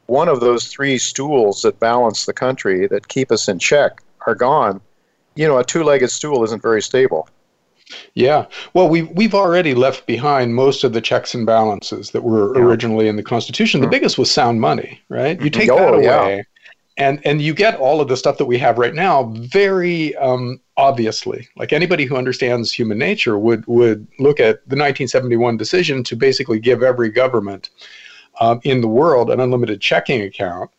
[SPEAKER 2] one of those three stools that balance the country that keep us in check are gone. You know, a two-legged stool isn't very stable.
[SPEAKER 9] Yeah. Well, we've, we've already left behind most of the checks and balances that were yeah. originally in the Constitution. The mm-hmm. biggest was sound money, right? You take oh, that away, yeah. and, and you get all of the stuff that we have right now very um, obviously. Like anybody who understands human nature would, would look at the 1971 decision to basically give every government um, in the world an unlimited checking account.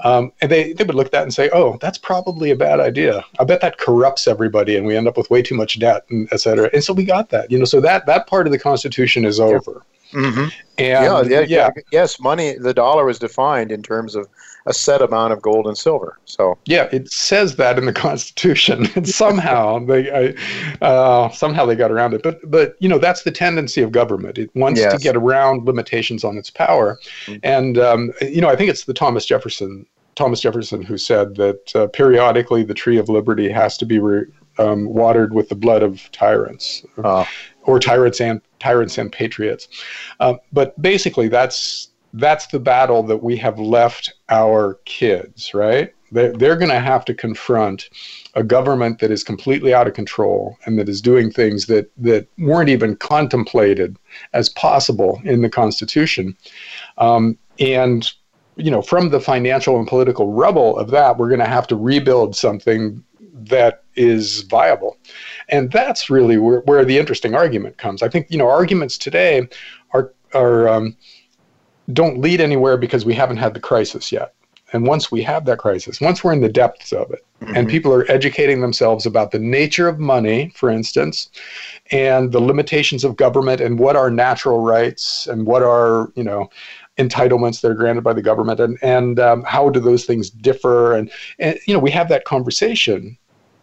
[SPEAKER 9] Um, and they, they would look at that and say, oh, that's probably a bad idea. I bet that corrupts everybody and we end up with way too much debt, and et cetera. And so we got that, you know, so that, that part of the Constitution is over.
[SPEAKER 2] Mm-hmm. Yeah, yeah, yeah, yes, money, the dollar is defined in terms of a set amount of gold and silver. So
[SPEAKER 9] yeah, it says that in the Constitution, and somehow they uh, somehow they got around it. But but you know that's the tendency of government. It wants yes. to get around limitations on its power, mm-hmm. and um, you know I think it's the Thomas Jefferson Thomas Jefferson who said that uh, periodically the tree of liberty has to be re- um, watered with the blood of tyrants, uh. or tyrants and tyrants and patriots. Uh, but basically, that's that's the battle that we have left our kids, right? They're, they're going to have to confront a government that is completely out of control and that is doing things that, that weren't even contemplated as possible in the Constitution. Um, and, you know, from the financial and political rubble of that, we're going to have to rebuild something that is viable. And that's really where, where the interesting argument comes. I think, you know, arguments today are, are, um, don't lead anywhere because we haven't had the crisis yet. And once we have that crisis, once we're in the depths of it, mm-hmm. and people are educating themselves about the nature of money, for instance, and the limitations of government and what are natural rights and what are, you know, entitlements that are granted by the government and, and um, how do those things differ and, and you know we have that conversation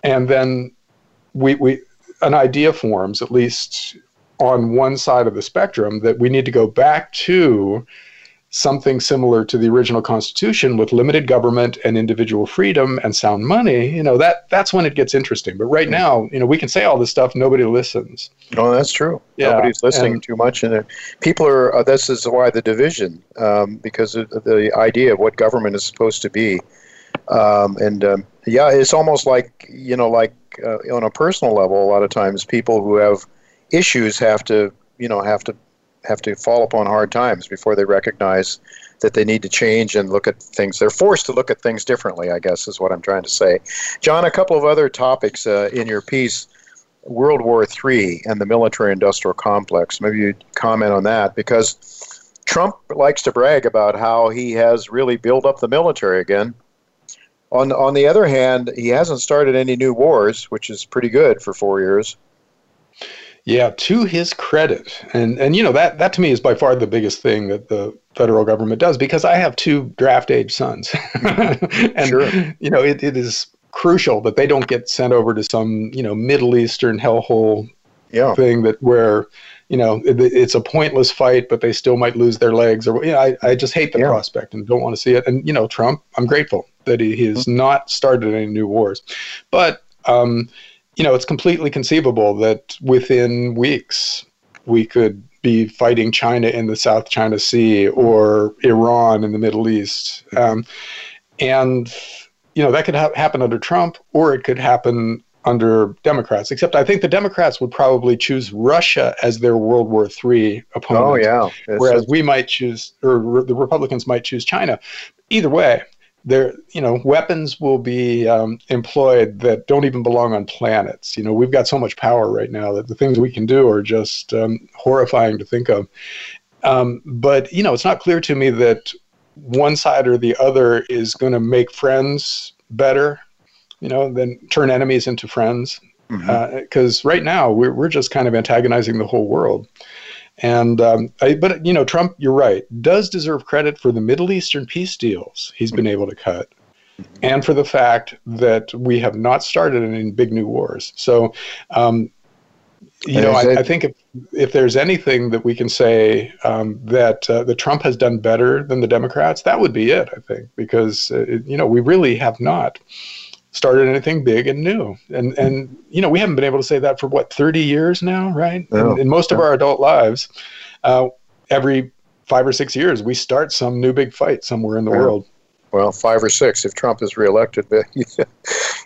[SPEAKER 9] and then we, we an idea forms at least on one side of the spectrum that we need to go back to something similar to the original constitution with limited government and individual freedom and sound money. You know that that's when it gets interesting. But right now you know we can say all this stuff nobody listens.
[SPEAKER 2] No that's true. Yeah, nobody's listening and, too much and people are uh, this is why the division um, because of the idea of what government is supposed to be um, and um, yeah it's almost like you know like uh, on a personal level a lot of times people who have issues have to you know have to have to fall upon hard times before they recognize that they need to change and look at things. They're forced to look at things differently, I guess, is what I'm trying to say. John, a couple of other topics uh, in your piece World War III and the military industrial complex. Maybe you'd comment on that because Trump likes to brag about how he has really built up the military again. On, on the other hand, he hasn't started any new wars, which is pretty good for four years.
[SPEAKER 9] Yeah, to his credit, and and you know that that to me is by far the biggest thing that the federal government does because I have two draft age sons, and sure. you know it, it is crucial that they don't get sent over to some you know Middle Eastern hellhole yeah. thing that where you know it, it's a pointless fight, but they still might lose their legs or you know, I I just hate the yeah. prospect and don't want to see it. And you know Trump, I'm grateful that he, he has mm-hmm. not started any new wars, but. Um, you know, it's completely conceivable that within weeks we could be fighting China in the South China Sea or Iran in the Middle East. Um, and, you know, that could ha- happen under Trump or it could happen under Democrats, except I think the Democrats would probably choose Russia as their World War III opponent.
[SPEAKER 2] Oh, yeah.
[SPEAKER 9] whereas we might choose, or re- the Republicans might choose China. Either way, there, you know, weapons will be um, employed that don't even belong on planets. You know, we've got so much power right now that the things we can do are just um, horrifying to think of. Um, but you know, it's not clear to me that one side or the other is going to make friends better. You know, then turn enemies into friends. Because mm-hmm. uh, right now we're we're just kind of antagonizing the whole world. And um, I, but you know, Trump, you're right, does deserve credit for the Middle Eastern peace deals he's been able to cut, and for the fact that we have not started any big new wars. So, um, you know, I, I, think if if there's anything that we can say um, that uh, that Trump has done better than the Democrats, that would be it. I think because uh, it, you know we really have not started anything big and new. And and you know we haven't been able to say that for what 30 years now, right? No. In, in, most of our adult lives, uh, every five or six years we start some new big fight somewhere in the yeah. world.
[SPEAKER 2] Well, five or six if Trump is reelected, but you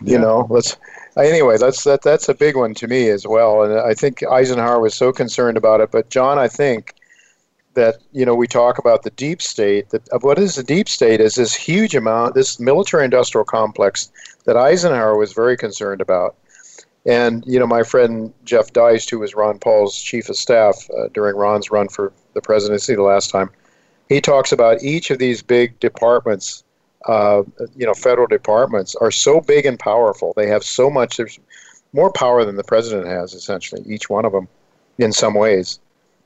[SPEAKER 2] yeah. know, let's. Anyway, that's that. That's a big one to me as well, and I think Eisenhower was so concerned about it. But John, I think that you know we talk about the deep state that what is the deep state is this huge amount this military industrial complex that Eisenhower was very concerned about and you know my friend Jeff Deist who was Ron Paul's chief of staff uh, during Ron's run for the presidency the last time he talks about each of these big departments uh, you know federal departments are so big and powerful they have so much there's more power than the president has essentially each one of them in some ways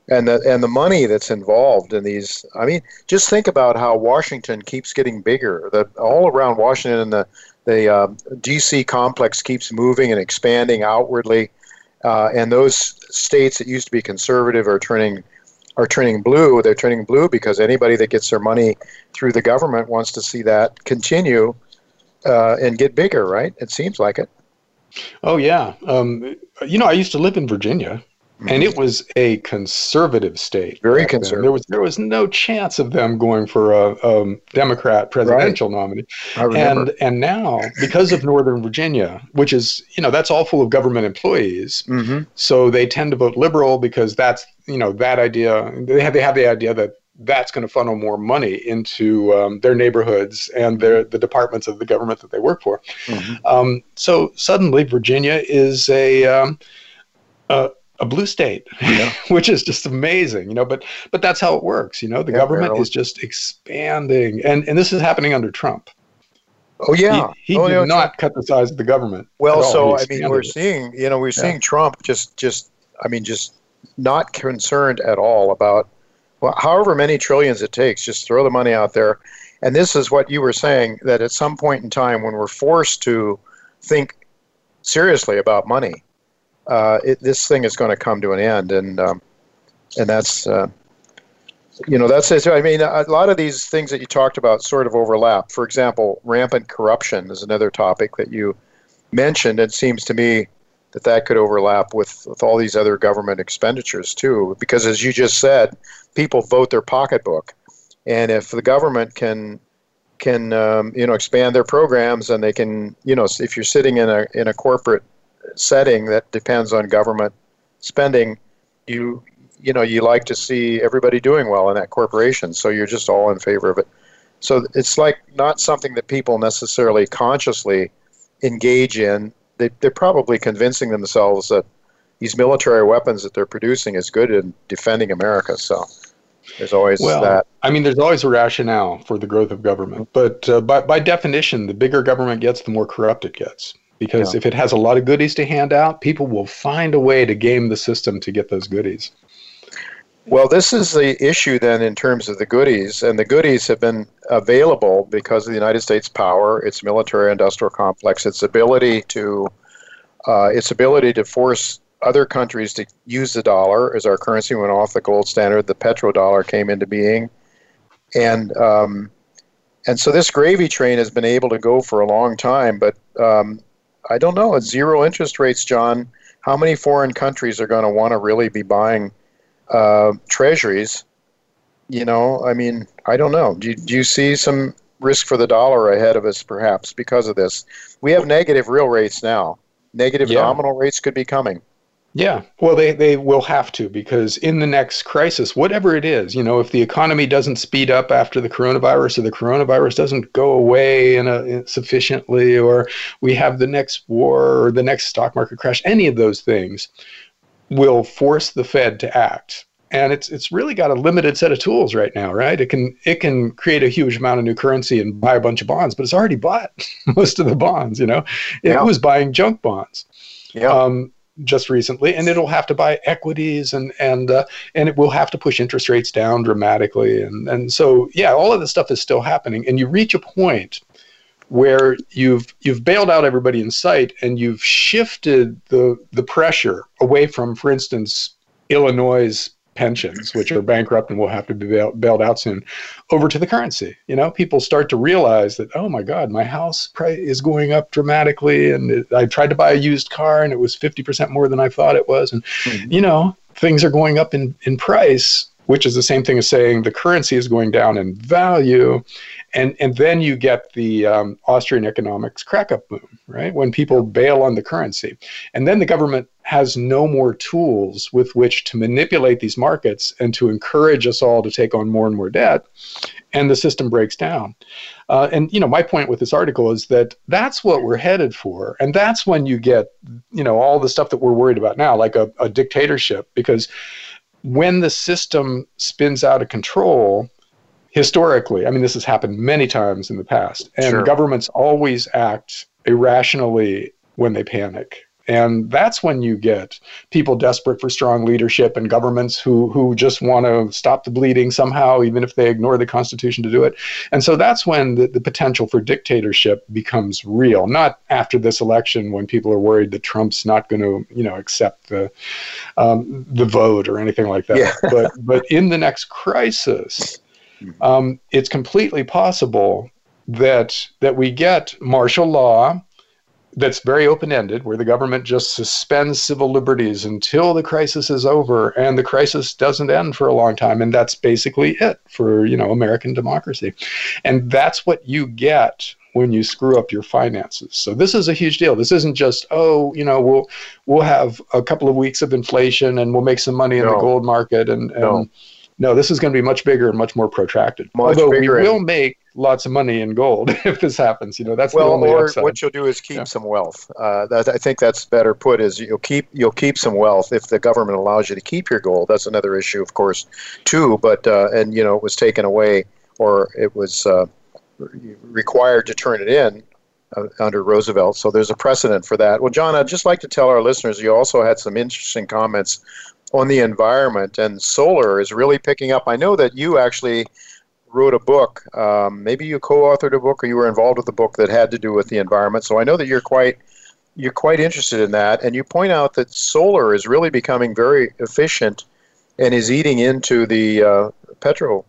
[SPEAKER 2] and the and the money that's involved in these. I mean, just think about how Washington keeps getting bigger. The all around Washington and the the uh, DC complex keeps moving and expanding outwardly, uh, and those states that used to be conservative are turning are turning blue. They're turning blue because anybody that gets their money through the government wants to see that continue uh, and get bigger. Right? It seems like it.
[SPEAKER 9] Oh yeah. Um, you know, I used to live in Virginia and it was a conservative state.
[SPEAKER 2] Very conservative.
[SPEAKER 9] There was there was no chance of them going for a, a Democrat presidential right. nominee. And and now because of Northern Virginia, which is you know that's all full of government employees, mm-hmm. so they tend to vote liberal because that's you know that idea they have they have the idea that that's going to funnel more money into um, their neighborhoods and their the departments of the government that they work for. Mm-hmm. Um, so suddenly Virginia is a um, uh, a blue state, yeah. which is just amazing, you know. But but that's how it works, you know. The yeah, government is just expanding, and and this is happening under Trump.
[SPEAKER 2] Oh yeah,
[SPEAKER 9] he, he
[SPEAKER 2] oh,
[SPEAKER 9] did
[SPEAKER 2] yeah,
[SPEAKER 9] not Trump. cut the size of the government.
[SPEAKER 2] Well, so I mean, we're it. seeing, you know, we're seeing Trump just just, I mean, just not concerned at all about well, however many trillions it takes, just throw the money out there. And this is what you were saying that at some point in time, when we're forced to think seriously about money, uh, it, this thing is going to come to an end, and um, and that's uh, you know that's it. I mean, a lot of these things that you talked about sort of overlap. For example, rampant corruption is another topic that you mentioned. It seems to me that that could overlap with, with all these other government expenditures too, because as you just said, people vote their pocketbook, and if the government can can um, you know expand their programs and they can you know if you're sitting in a in a corporate setting that depends on government spending, you you know you like to see everybody doing well in that corporation, so you're just all in favor of it. So it's like not something that people necessarily consciously engage in. They, they're probably convincing themselves that these military weapons that they're producing is good in defending America. So there's always
[SPEAKER 9] well,
[SPEAKER 2] that.
[SPEAKER 9] I mean, there's always a rationale for the growth of government, but uh, by, by definition, the bigger government gets, the more corrupt it gets because yeah. if it has a lot of goodies to hand out, people will find a way to game the system to get those goodies.
[SPEAKER 2] Well, this is the issue then in terms of the goodies, and the goodies have been available because of the United States power, its military industrial complex, its ability to uh, its ability to force other countries to use the dollar as our currency went off the gold standard. The petrodollar came into being, and um, and so this gravy train has been able to go for a long time, but um, I don't know. At zero interest rates, John, how many foreign countries are going to want to really be buying uh, treasuries? You know, I mean, I don't know. Do you, do you see some risk for the dollar ahead of us, perhaps, because of this? We have negative real rates now. Negative yeah. nominal rates could be coming.
[SPEAKER 9] Yeah, well, they, they will have to because in the next crisis, whatever it is, you know, if the economy doesn't speed up after the coronavirus or the coronavirus doesn't go away in a, in sufficiently, or we have the next war or the next stock market crash, any of those things will force the Fed to act. And it's it's really got a limited set of tools right now, right? It can it can create a huge amount of new currency and buy a bunch of bonds, but it's already bought most of the bonds. You know, it yeah. was buying junk bonds. Yeah. Um, just recently, and it'll have to buy equities and and uh, and it will have to push interest rates down dramatically, and and so yeah, all of this stuff is still happening, and you reach a point where you've you've bailed out everybody in sight, and you've shifted the the pressure away from, for instance, Illinois pensions, which are bankrupt and will have to be bailed, out soon, over to the currency. You know, people start to realize that, oh my God, my house price is going up dramatically, and it, I tried to buy a used car and it was fifty percent more than I thought it was, and mm-hmm. you know, things are going up in in price. Which is the same thing as saying the currency is going down in value, and and then you get the um, Austrian economics crack up boom, right? When people bail on the currency, and then the government has no more tools with which to manipulate these markets and to encourage us all to take on more and more debt, and the system breaks down. Uh, and you know, my point with this article is that that's what we're headed for, and that's when you get you know all the stuff that we're worried about now, like a, a dictatorship, because when the system spins out of control historically, I mean, this has happened many times in the past, and sure. governments always act irrationally when they panic. And that's when you get people desperate for strong leadership and governments who, who just want to stop the bleeding somehow, even if they ignore the Constitution to do it. And so that's when the, the potential for dictatorship becomes real, not after this election when people are worried that Trump's not going to, you know, accept the, um, the vote or anything like that. Yeah. but, but in the next crisis, Mm-hmm. Um, it's completely possible that that we get martial law that's very open ended, where the government just suspends civil liberties until the crisis is over, and the crisis doesn't end for a long time, and that's basically it for you know American democracy, and that's what you get when you screw up your finances. So this is a huge deal. This isn't just oh you know we'll we'll have a couple of weeks of inflation and we'll make some money in no. the gold market and, and no no, this is going to be much bigger and much more protracted. Much Although we will make lots of money in gold if this happens. You know, that's
[SPEAKER 2] well,
[SPEAKER 9] the only
[SPEAKER 2] or
[SPEAKER 9] upside.
[SPEAKER 2] what you'll do is keep yeah. some wealth. Uh, that, I think that's better put. Is you'll keep you'll keep some wealth if the government allows you to keep your gold. That's another issue, of course, too. But uh, and you know, it was taken away or it was uh, required to turn it in. Uh, under Roosevelt, so there's a precedent for that. Well, John, I'd just like to tell our listeners you also had some interesting comments on the environment, and solar is really picking up. I know that you actually wrote a book. Um, maybe you co-authored a book, or you were involved with a book that had to do with the environment. So I know that you're quite you're quite interested in that, and you point out that solar is really becoming very efficient and is eating into the uh, petrol,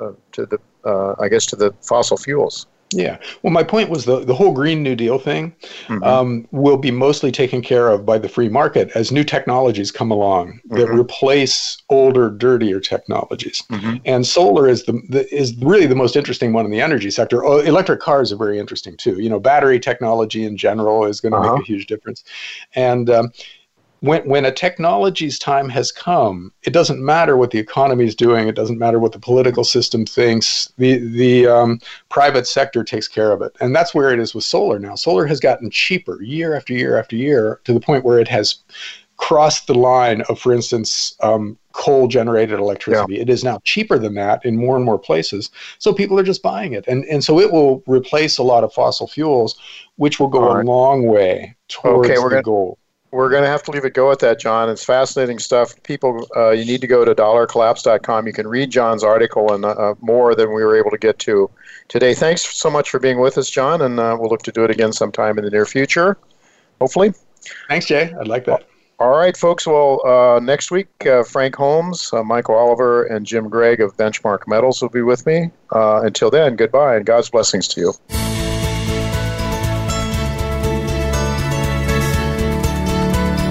[SPEAKER 2] uh, to the uh, I guess to the fossil fuels.
[SPEAKER 9] Yeah. Well, my point was the, the whole Green New Deal thing mm-hmm. um, will be mostly taken care of by the free market as new technologies come along mm-hmm. that replace older, dirtier technologies. Mm-hmm. And solar is the, the, is really the most interesting one in the energy sector. Oh, electric cars are very interesting too. You know, battery technology in general is going to uh-huh. make a huge difference. And um, when when a technology's time has come, it doesn't matter what the economy is doing. It doesn't matter what the political system thinks. The the um, private sector takes care of it, and that's where it is with solar now. Solar has gotten cheaper year after year after year to the point where it has crossed the line of, for instance, um, coal generated electricity. Yeah. It is now cheaper than that in more and more places. So people are just buying it. And, and so it will replace a lot of fossil fuels, which will go right. a long way towards okay, the gonna, goal
[SPEAKER 2] we're going to have to leave it go at that, John. It's fascinating stuff. People, uh, you need to go to dollarcollapse.com. You can read John's article and uh, more than we were able to get to today. Thanks so much for being with us, John, and uh, we'll look to do it again sometime in the near future, hopefully.
[SPEAKER 9] Thanks, Jay. I'd like that.
[SPEAKER 2] All right, folks. Well, uh, next week, uh, Frank Holmes, uh, Michael Oliver, and Jim Greig of Benchmark Metals will be with me. until then, goodbye and God's blessings to you.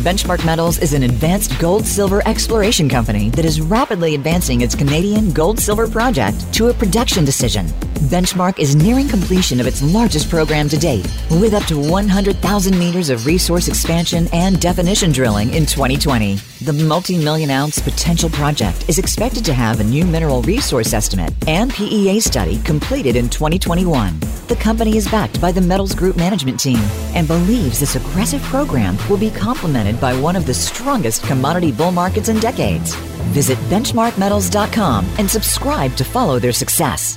[SPEAKER 10] Benchmark Metals is an advanced gold silver exploration company that is rapidly advancing its Canadian gold silver project to a production decision. Benchmark is nearing completion of its largest program to date, with up to 100,000 meters of resource expansion and definition drilling in 2020. The multi million ounce potential project is expected to have a new mineral resource estimate and PEA study completed in 2021. The company is backed by the Metals Group management team and believes this aggressive program will be complemented by one of the strongest commodity bull markets in decades. Visit benchmarkmetals.com and subscribe to follow their success.